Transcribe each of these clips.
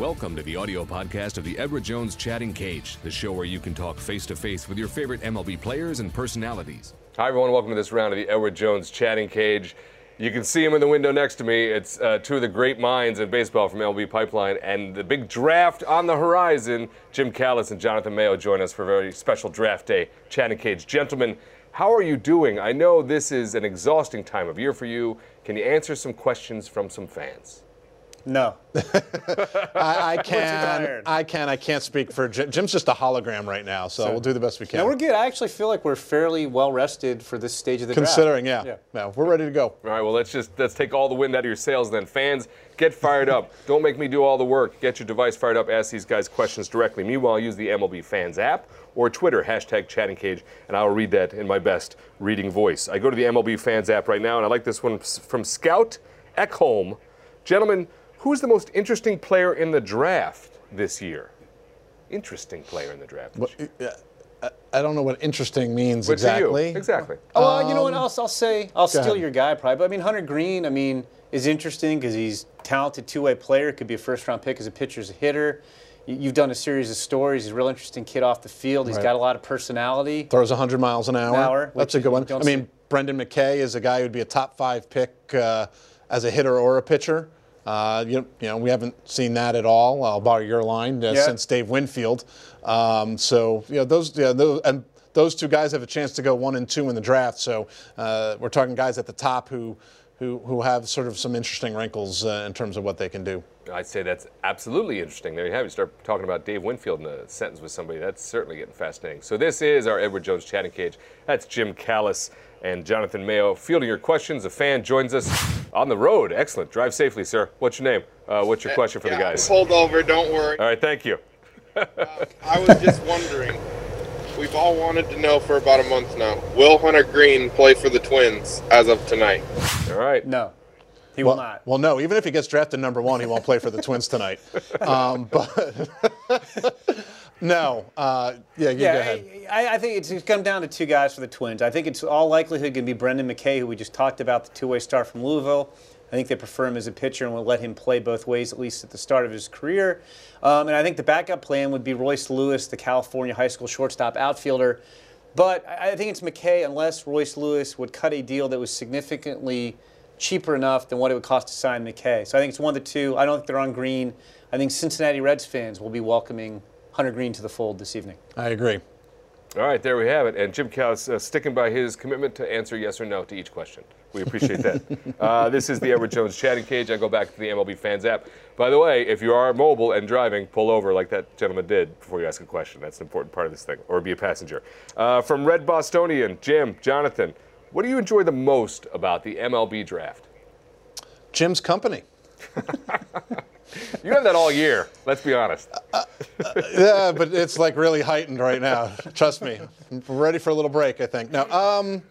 Welcome to the audio podcast of the Edward Jones Chatting Cage, the show where you can talk face to face with your favorite MLB players and personalities. Hi, everyone. Welcome to this round of the Edward Jones Chatting Cage. You can see him in the window next to me. It's uh, two of the great minds in baseball from MLB Pipeline, and the big draft on the horizon. Jim Callis and Jonathan Mayo join us for a very special draft day Chatting Cage. Gentlemen, how are you doing? I know this is an exhausting time of year for you. Can you answer some questions from some fans? No. I, I can. tired. I can. I can't speak for Jim. Jim's just a hologram right now, so, we'll do the best we can. No, we're good. I actually feel like we're fairly well rested for this stage of the Considering, draft. yeah, yeah, we're ready to go. All right, well, let's just let's take all the wind out of your sails then. Fans, get fired up. Don't make me do all the work. Get your device fired up. Ask these guys questions directly. Meanwhile, use the MLB Fans app or Twitter, hashtag Chatting Cage, and I'll read that in my best reading voice. I go to the MLB Fans app right now, and I like this one from Scout Ekholm. Gentlemen, who's the most interesting player in the draft this year? Interesting player in the draft. This year. I, I don't know what interesting means But to you, exactly. exactly. Oh, well, you know what else I'll say? I'll steal ahead. your guy probably. But I mean, Hunter Greene, I mean, is interesting because he's talented two-way player. Could be a first-round pick as a pitcher, as a hitter. You- You've done a series of stories. He's a real interesting kid off the field. He's Right. got a lot of personality. Throws 100 miles an hour. hour, That's a good one. don't I mean. Brendan McKay is a guy who'd be a top five pick uh, as a hitter or a pitcher. Uh, you, you know, we haven't seen that at all. I'll borrow your line uh, Yeah. since Dave Winfield. Um, so, you know, those, yeah, those, and those two guys have a chance to go one and two in the draft. So uh, we're talking guys at the top who, who, who have sort of some interesting wrinkles uh, in terms of what they can do. I'd say that's absolutely interesting. There you have it. You start talking about Dave Winfield in a sentence with somebody. That's certainly getting fascinating. So this is our Edward Jones chatting cage. That's Jim Callis and Jonathan Mayo fielding your questions. A fan joins us on the road. Excellent. Drive safely, sir. What's your name? Uh, what's your question for the Yeah, guys? Pulled over, don't worry. All right, thank you. I was just wondering. We've all wanted to know for about a month now. Will Hunter Greene play for the Twins as of tonight? All right. No, he Well, will not. well, no. Even if he gets drafted number one, he won't play for the Twins tonight. Um, but no, uh, yeah, you go Yeah, ahead. I, I think it's, it's come down to two guys for the Twins. I think it's all likelihood going to be Brendan McKay, who we just talked about, the two-way star from Louisville. I think they prefer him as a pitcher and will let him play both ways, at least at the start of his career. Um, and I think the backup plan would be Royce Lewis, the California high school shortstop outfielder. But I think it's McKay, unless Royce Lewis would cut a deal that was significantly cheaper enough than what it would cost to sign McKay. So I think it's one of the two. I don't think they're on Greene. I think Cincinnati Reds fans will be welcoming Hunter Greene to the fold this evening. I agree. All right, there we have it. And Jim Callis uh, sticking by his commitment to answer yes or no to each question. We appreciate that. uh, this is the Edward Jones chatting cage. I go back to the MLB Fans app. By the way, if you are mobile and driving, pull over like that gentleman did before you ask a question. That's an important part of this thing, or be a passenger. Uh, from Red Bostonian, Jim, Jonathan, what do you enjoy the most about the MLB draft? Jim's company. You have that all year. Let's be honest. Yeah, but it's like really heightened right now. Trust me. I'm ready for a little break, I think. Now, um,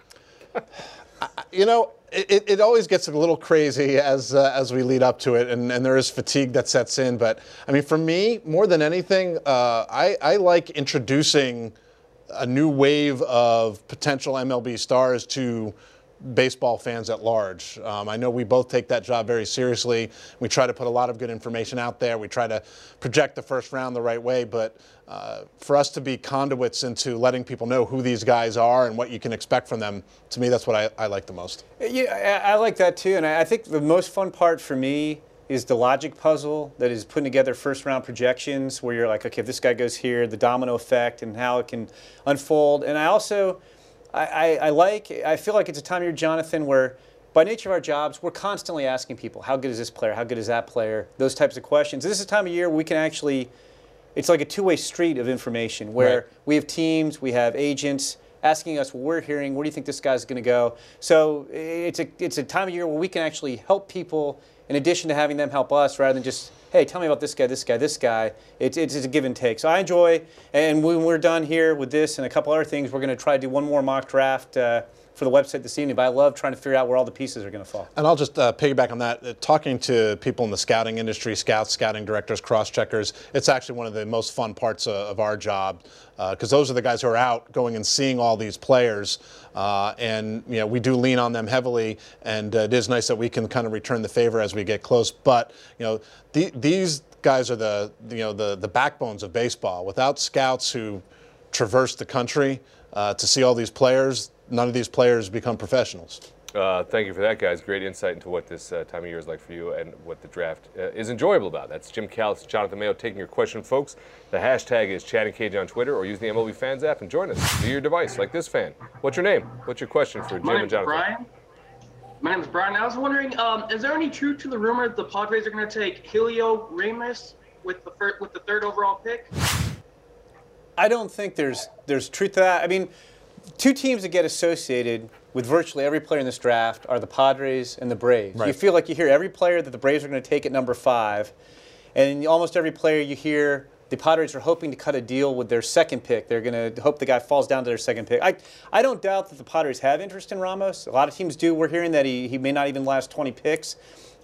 I- you know, it, it always gets a little crazy as uh, as we lead up to it, and, and there is fatigue that sets in. But I mean, for me, more than anything, uh, I, I like introducing a new wave of potential MLB stars to baseball fans at large. Um, I know we both take that job very seriously. We try to put a lot of good information out there. We try to project the first round the right way. But uh, for us to be conduits into letting people know who these guys are and what you can expect from them, to me, that's what I, I like the most. Yeah, I, I like that too, and I I think the most fun part for me is the logic puzzle that is putting together first round projections where you're like, okay, if this guy goes here, the domino effect and how it can unfold. And I also, I, I, I like, I feel like it's a time of year, Jonathan, where by nature of our jobs, we're constantly asking people, how good is this player? How good is that player? Those types of questions. This is a time of year we can actually, it's like a two-way street of information where Right. we have teams, we have agents asking us what we're hearing, where do you think this guy's going to go? So it's a it's a time of year where we can actually help people in addition to having them help us, rather than just hey, tell me about this guy, this guy, this guy. It's it's, it's a give and take. So I enjoy, and when we're done here with this and a couple other things, we're going to try to do one more mock draft. Uh, for the website this evening, but I love trying to figure out where all the pieces are going to fall. And I'll just uh, piggyback on that. Uh, talking to people in the scouting industry, scouts, scouting directors, cross checkers, it's actually one of the most fun parts of, of our job because those are the guys who are out going and seeing all these players. Uh, and you know, we do lean on them heavily, and uh, it is nice that we can kind of return the favor as we get close. But you know, the, these guys are the you know the the backbones of baseball. Without scouts who traverse the country uh, to see all these players, none of these players become professionals. Uh, thank you for that, guys. Great insight into what this uh, time of year is like for you and what the draft uh, is enjoyable about. That's Jim Callis, Jonathan Mayo taking your question, folks. The hashtag is Chatting Cage on Twitter or use the MLB Fans app and join us via your device, like this fan. What's your name? What's your question for Jim My and name's Jonathan? Brian. My name is Brian. I was wondering, um, is there any truth to the rumor that the Padres are going to take Heliot Ramos with the fir- with the third overall pick? I don't think there's there's truth to that. I mean, two teams that get associated with virtually every player in this draft are the Padres and the Braves. You feel like you hear every player that the Braves are going to take at number five, and almost every player you hear the Padres are hoping to cut a deal with their second pick. They're going to hope the guy falls down to their second pick. I, I don't doubt that the Padres have interest in Ramos. A lot of teams do. We're hearing that he, he may not even last 20 picks.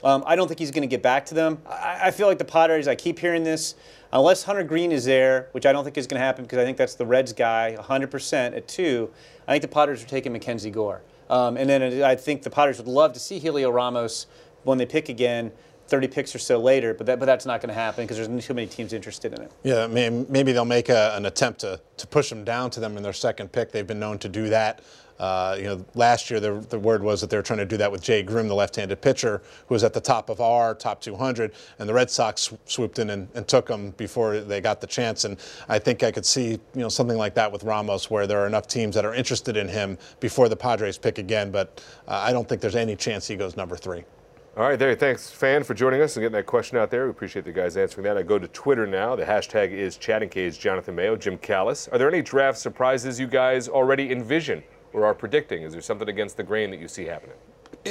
Um, I don't think he's going to get back to them. I, I feel like the Padres, I keep hearing this, unless Hunter Greene is there, which I don't think is going to happen because I think that's the Reds guy 100% at two, I think the Padres are taking Mackenzie Gore. Um, and then I think the Padres would love to see Heliot Ramos when they pick again 30 picks or so later, but, that, but that's not going to happen because there's too many teams interested in it. Yeah, may- maybe they'll make a, an attempt to, to push them down to them in their second pick. They've been known to do that. Uh, you know, last year the, the word was that they were trying to do that with Jay Groome, the left-handed pitcher, who was at the top of our top 200, and the Red Sox sw- swooped in and, and took him before they got the chance. And I think I could see you know something like that with Ramos, where there are enough teams that are interested in him before the Padres pick again. But uh, I don't think there's any chance he goes number three. All right, there. Thanks, fan, for joining us and getting that question out there. We appreciate the guys answering that. I go to Twitter now. The hashtag is Chatting Cage. Jonathan Mayo, Jim Callis. Are there any draft surprises you guys already envision or are predicting? Is there something against the grain that you see happening?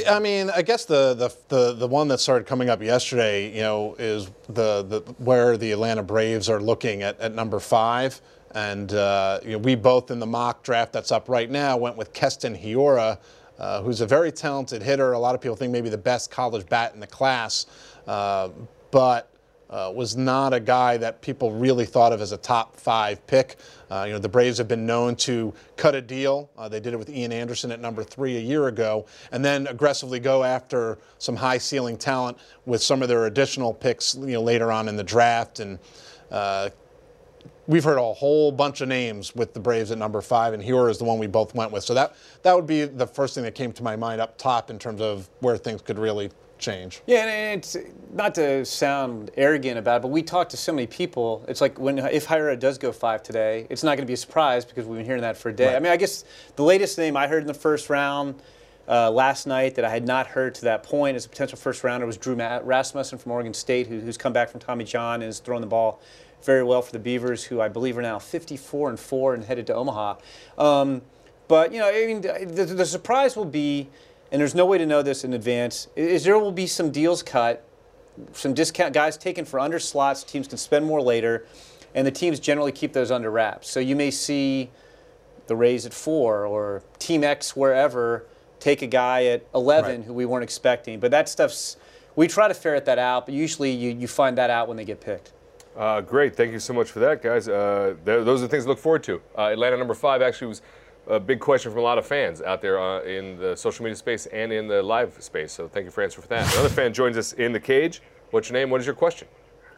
I mean, I guess the, the the the one that started coming up yesterday, you know, is the, the where the Atlanta Braves are looking at, at number five, and uh, you know, we both in the mock draft that's up right now went with Keston Hiura, uh, who's a very talented hitter. A lot of people think maybe the best college bat in the class, uh, but uh, was not a guy that people really thought of as a top five pick. Uh, you know, the Braves have been known to cut a deal. Uh, they did it with Ian Anderson at number three a year ago, and then aggressively go after some high ceiling talent with some of their additional picks. You know, later on in the draft, and uh, we've heard a whole bunch of names with the Braves at number five, and Hiura is the one we both went with. So that that would be the first thing that came to my mind up top in terms of where things could really change. Yeah, and it's not to sound arrogant about it, but we talk to so many people. It's like when if Hiura does go five today, it's not going to be a surprise because we've been hearing that for a day. Right. I mean, I guess the latest name I heard in the first round uh, last night that I had not heard to that point as a potential first rounder was Drew Rasmussen from Oregon State, who, who's come back from Tommy John and is throwing the ball very well for the Beavers, who I believe are now 54 and four and headed to Omaha. Um, but you know, I mean, the, the surprise will be, and there's no way to know this in advance, is there will be some deals cut some discount guys taken for under slots. Teams can spend more later, and the teams generally keep those under wraps. So you may see the Rays at four or Team X wherever take a guy at 11 Right. who we weren't expecting. But that stuff's we try to ferret that out, but usually you, you find that out when they get picked. Uh, great. Thank you so much for that, guys. Uh, th- those are the things to look forward to. Uh, Atlanta number five actually was a big question from a lot of fans out there uh, in the social media space and in the live space. So thank you for answering for that. Another fan joins us in the cage. What's your name? What is your question?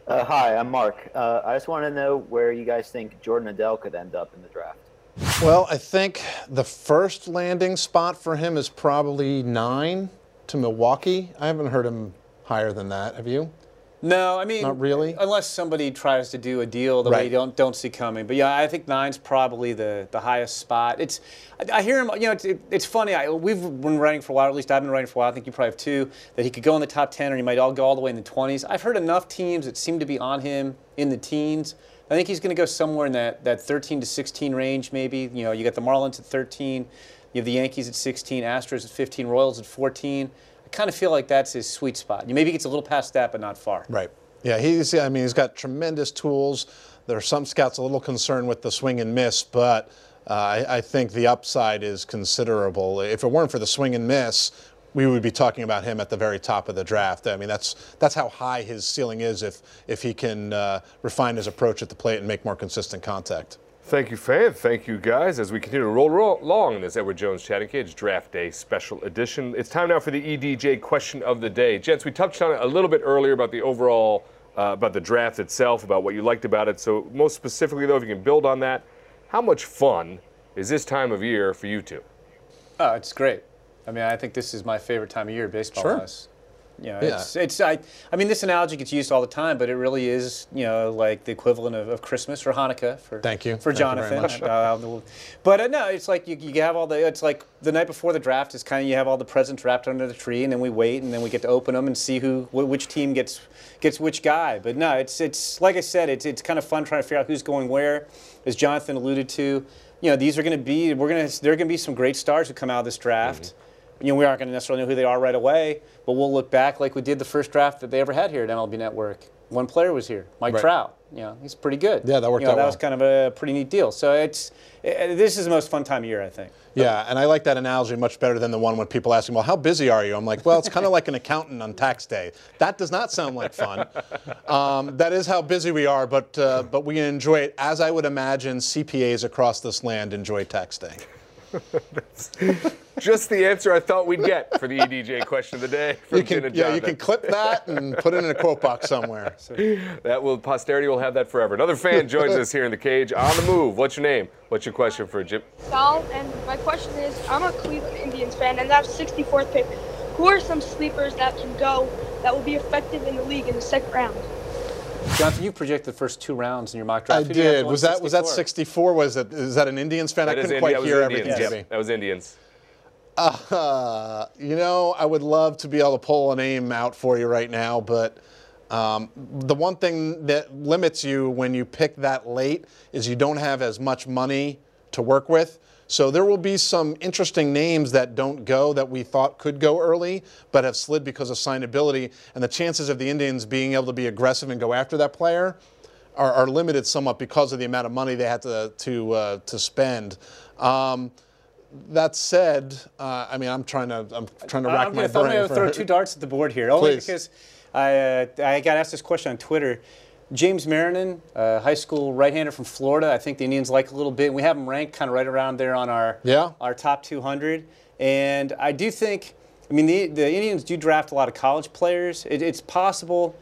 Uh, hi, I'm Mark. Uh, I just want to know where you guys think Jordon Adell could end up in the draft. Well, I think the first landing spot for him is probably nine to Milwaukee. I haven't heard him higher than that. Have you? No, I mean Not really? Unless somebody tries to do a deal that Right. we don't don't see coming. But yeah, I think nine's probably the, the highest spot. It's I, I hear him. You know, it's, it, it's funny. I, we've been writing for a while. At least I've been writing for a while. I think you probably have too. That he could go in the top ten, or he might all go all the way in the twenties. I've heard enough teams that seem to be on him in the teens. I think he's going to go somewhere in that, that 13 to 16 range, maybe. You know, you got the Marlins at 13, you have the Yankees at 16, Astros at 15, Royals at 14. I kind of feel like that's his sweet spot. Maybe he gets a little past that, but not far. Right. Yeah, he's. I mean, he's got tremendous tools. There are some scouts a little concerned with the swing and miss, but uh, I, I think the upside is considerable. If it weren't for the swing and miss, we would be talking about him at the very top of the draft. I mean, that's that's how high his ceiling is if if he can uh, refine his approach at the plate and make more consistent contact. Thank you, fan. Thank you, guys. As we continue to roll, roll along in this Edward Jones Chatting Cage Draft Day Special Edition, it's time now for the EDJ question of the day. Gents, we touched on it a little bit earlier about the overall uh, about the draft itself, about what you liked about it. So, most specifically, though, if you can build on that, how much fun is this time of year for you two? Oh, it's great. I mean, I think this is my favorite time of year, baseball Sure. wise. You know, Yeah. it's, it's I, I mean, this analogy gets used all the time, but it really is, you know, like the equivalent of, of Christmas or Hanukkah for Thank you. for Thank you very Jonathan. much. Uh, but uh, no, it's like you, you have all the. It's like the night before the draft is kind of you have all the presents wrapped under the tree, and then we wait, and then we get to open them and see who wh- which team gets gets which guy. But no, it's it's like I said, it's it's kind of fun trying to figure out who's going where, as Jonathan alluded to. You know, these are going to be we're going to there are going to be some great stars who come out of this draft. You know, we aren't going to necessarily know who they are right away, but we'll look back like we did the first draft that they ever had here at MLB Network. One player was here, Mike Right. Trout. You know, he's pretty good. Yeah, that worked you know, out That well. was kind of a pretty neat deal. So it's eh, this is the most fun time of year, I think. Yeah, and I like that analogy much better than the one when people ask me, well, how busy are you? I'm like, well, it's kind of like an accountant on tax day. That does not sound like fun. Um, that is how busy we are, but, uh, but we enjoy it, as I would imagine CPAs across this land enjoy tax day. Just the answer I thought we'd get for the EDJ question of the day. From You can, Jen and yeah, you can clip that and put it in a quote box somewhere. That will posterity will have that forever. Another fan joins us here in the cage on the move. What's your name? What's your question for Jim? Sal, and my question is, I'm a Cleveland Indians fan, and that's 64th pick. Who are some sleepers that can go that will be effective in the league in the second round? Jonathan, you projected the first two rounds in your mock I draft. Who do you have did. Was that was that 64? 64? Was it is that an Indians fan? I couldn't Indi- quite hear Indians. everything, Yep, Jimmy. That was Indians. Uh, you know, I would love to be able to pull a name out for you right now, but um, the one thing that limits you when you pick that late is you don't have as much money to work with. So there will be some interesting names that don't go that we thought could go early, but have slid because of signability. And the chances of the Indians being able to be aggressive and go after that player are, are limited somewhat because of the amount of money they had to to uh, to spend. Um, that said, uh, I mean, I'm trying to I'm trying to rack I'm my gonna, I'm brain. gonna throw two darts at the board here, only Please. because I uh, I got asked this question on Twitter. James Marinan, uh, high school right-hander from Florida. I think the Indians like a little bit. We have him ranked kind of right around there on our Yeah. our top 200. And I do think, I mean, the the Indians do draft a lot of college players. It, it's possible.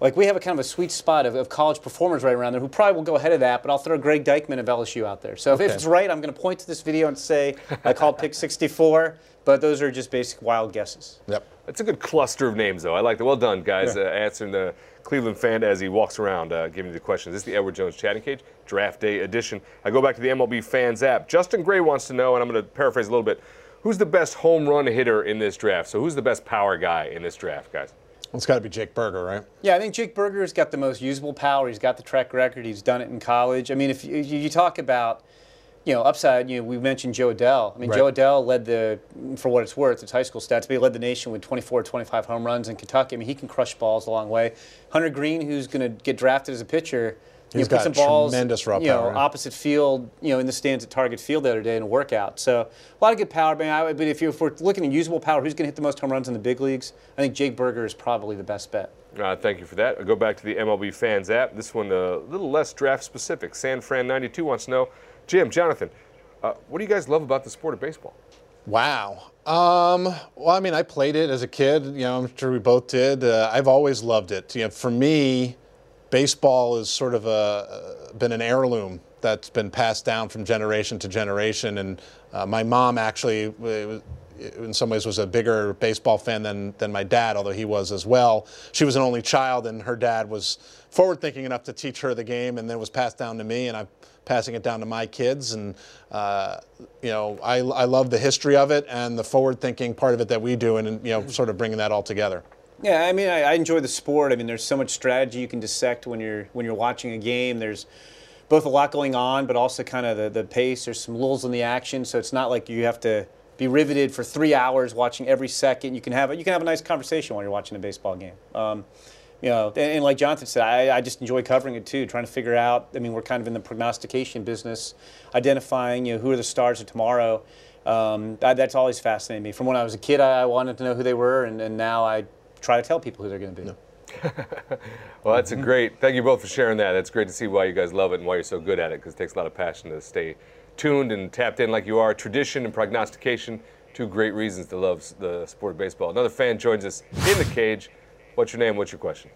Like we have a kind of a sweet spot of, of college performers right around there who probably will go ahead of that, but I'll throw Greg Deichmann of LSU out there. So if, if it's right, I'm going to point to this video and say I called pick 64, but those are just basic wild guesses. Yep. That's a good cluster of names, though. I like that. Well done, guys, uh, answering the Cleveland fan as he walks around uh, giving you the questions. This is the Edward Jones Chatting Cage Draft Day edition. I go back to the MLB Fans app. Justin Gray wants to know, and I'm going to paraphrase a little bit, who's the best home run hitter in this draft? So who's the best power guy in this draft, guys? It's got to be Jake Burger, right? Yeah, I think Jake Burger's got the most usable power. He's got the track record. He's done it in college. I mean, if you, you talk about, you know, upside, you know, we mentioned Jo Adell. I mean, Right. Jo Adell led the, for what it's worth, it's high school stats, but he led the nation with 24, 25 home runs in Kentucky. I mean, he can crush balls a long way. Hunter Greene, who's going to get drafted as a pitcher, you He's know, put got some balls, tremendous raw you know, power, opposite field, you know, in the stands at Target Field the other day in a workout. So a lot of good power. But, I, but if, you, if we're looking at usable power, who's going to hit the most home runs in the big leagues? I think Jake Burger is probably the best bet. Uh, thank you for that. I'll go back to the MLB Fans app. This one a little less draft specific. San Fran 92 wants to know, Jim, Jonathan, uh, what do you guys love about the sport of baseball? Wow. Um, well, I mean, I played it as a kid. You know, I'm sure we both did. Uh, I've always loved it. You know, for me, baseball is sort of a been an heirloom that's been passed down from generation to generation. And uh, my mom actually, uh, in some ways, was a bigger baseball fan than than my dad, although he was as well. She was an only child, and her dad was forward thinking enough to teach her the game, and then it was passed down to me, and I'm passing it down to my kids. And uh, you know, I, I love the history of it and the forward thinking part of it that we do, and you know, sort of bringing that all together. Yeah, I mean, I, I enjoy the sport. I mean, there's so much strategy you can dissect when you're when you're watching a game. There's both a lot going on, but also kind of the, the pace. There's some lulls in the action, so it's not like you have to be riveted for three hours watching every second. You can have a, you can have a nice conversation while you're watching a baseball game. Um, you know, and, and like Jonathan said, I, I just enjoy covering it too, trying to figure out. I mean, we're kind of in the prognostication business, identifying you know who are the stars of tomorrow. Um, that, that's always fascinated me. From when I was a kid, I, I wanted to know who they were, and, and now I try to tell people who they're going to be. Well, that's a great. Thank you both for sharing that. It's great to see why you guys love it and why you're so good at it because it takes a lot of passion to stay tuned and tapped in like you are. Tradition and prognostication, two great reasons to love the sport of baseball. Another fan joins us in the cage. What's your name? What's your question?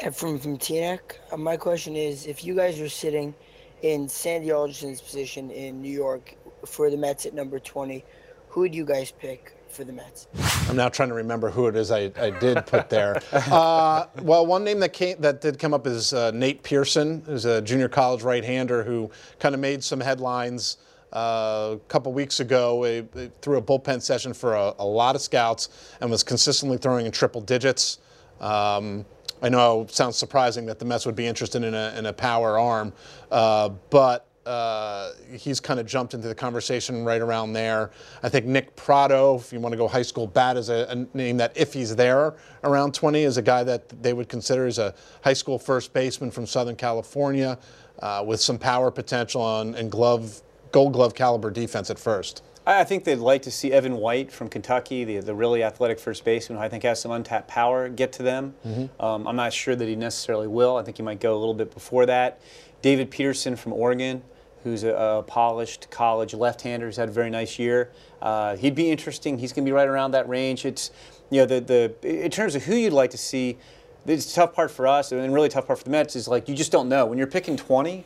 Ephraim from Teaneck. Uh, my question is, if you guys are sitting in Sandy Alderson's position in New York for the Mets at number 20, who would you guys pick for the Mets? I'm now trying to remember who it is I, I did put there. uh, well, one name that came that did come up is uh, Nate Pearson, who's a junior college right-hander who kind of made some headlines uh, a couple weeks ago. He, he threw a bullpen session for a, a, lot of scouts and was consistently throwing in triple digits. Um, I know it sounds surprising that the Mets would be interested in a, in a power arm, uh, but uh, he's kind of jumped into the conversation right around there. I think Nick Pratto, if you want to go high school bat, is a, a, name that if he's there around 20, is a guy that they would consider as a high school first baseman from Southern California uh, with some power potential on, and glove, gold glove caliber defense at first. I think they'd like to see Evan White from Kentucky, the, the really athletic first baseman who I think has some untapped power, get to them. Mm-hmm. Um, I'm not sure that he necessarily will. I think he might go a little bit before that. David Peterson from Oregon, who's a, a polished college left-hander, who's had a very nice year. Uh, he'd be interesting. He's going to be right around that range. It's, you know, the the in terms of who you'd like to see, the tough part for us and really tough part for the Mets is like you just don't know when you're picking 20.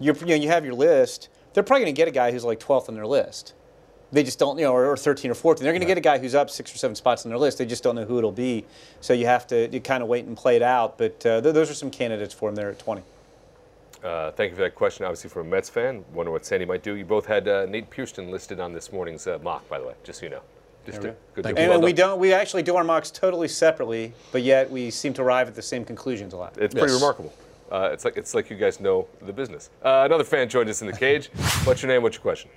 You're, you know, you have your list. They're probably going to get a guy who's like 12th on their list. They just don't, you know, or, or 13 or 14. They're going to get a guy who's up six or seven spots on their list. They just don't know who it'll be. So you have to you kind of wait and play it out. But uh, th- those are some candidates for him there at 20. Uh, thank you for that question. Obviously, from a Mets fan, wonder what Sandy might do. You both had uh, Nate Pearson listed on this morning's uh, mock, by the way, just so you know. Just to, good and well we don't. We actually do our mocks totally separately, but yet we seem to arrive at the same conclusions a lot. It's pretty remarkable. Uh, it's like it's like you guys know the business. Uh, another fan joined us in the cage. what's your name? What's your question?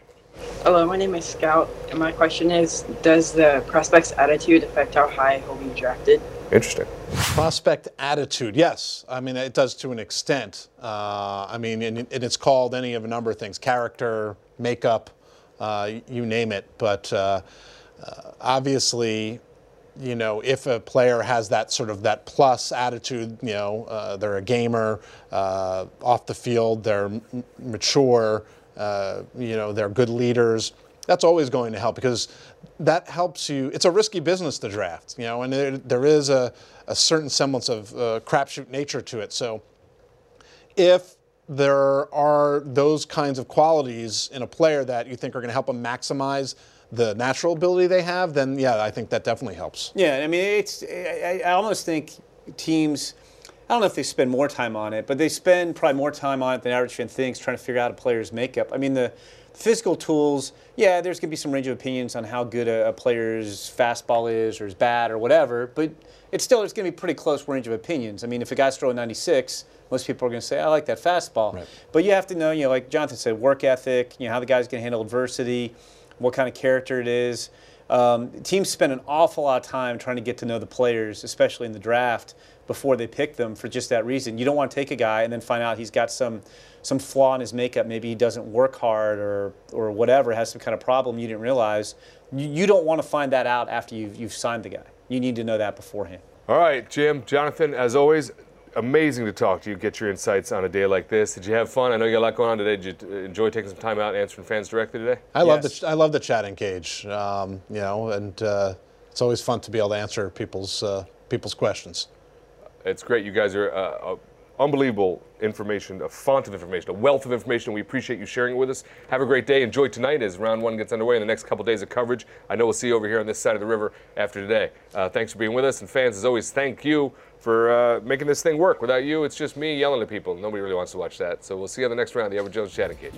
Hello, my name is Scout, and my question is: Does the prospect's attitude affect how high he'll be drafted? Interesting. Prospect attitude, yes. I mean, it does to an extent. Uh, I mean, and, and, it's called any of a number of things character, makeup, uh, you name it. But uh, uh, obviously, you know, if a player has that sort of that plus attitude, you know, uh, they're a gamer, uh, off the field, they're mature, you know, they're good leaders that's always going to help because that helps you. It's a risky business to draft, you know, and there, there is a, a certain semblance of uh, crapshoot nature to it. So if there are those kinds of qualities in a player that you think are going to help them maximize the natural ability they have, then yeah, I think that definitely helps. Yeah, I mean, it's. I, I almost think teams. I don't know if they spend more time on it, but they spend probably more time on it than average fan thinks, trying to figure out a player's makeup. I mean, the physical tools, yeah, there's going to be some range of opinions on how good a, a, player's fastball is or is bad or whatever, but it's still there's going to be pretty close range of opinions. I mean, if a guy's throwing 96, most people are going to say, I like that fastball. Right. But you have to know, you know, like Jonathan said, work ethic, you know, how the guy's going to handle adversity, what kind of character it is. Um, teams spend an awful lot of time trying to get to know the players, especially in the draft, before they pick them for just that reason. You don't want to take a guy and then find out he's got some some flaw in his makeup. Maybe he doesn't work hard or or whatever, has some kind of problem you didn't realize. You, you don't want to find that out after you've you've signed the guy. You need to know that beforehand. All right, Jim, Jonathan, as always, amazing to talk to you, get your insights on a day like this. Did you have fun? I know you got a lot going on today. Did you enjoy taking some time out and answering fans directly today? I yes. love the I love the chatting cage, um, you know, and uh, it's always fun to be able to answer people's uh, people's questions. It's great. You guys are uh, unbelievable information, a font of information, a wealth of information. We appreciate you sharing it with us. Have a great day. Enjoy tonight as round one gets underway in the next couple days of coverage. I know we'll see you over here on this side of the river after today. Uh, thanks for being with us. And fans, as always, thank you for uh, making this thing work. Without you, it's just me yelling at people. Nobody really wants to watch that. So we'll see you on the next round the Edward Jones Chatting Cage.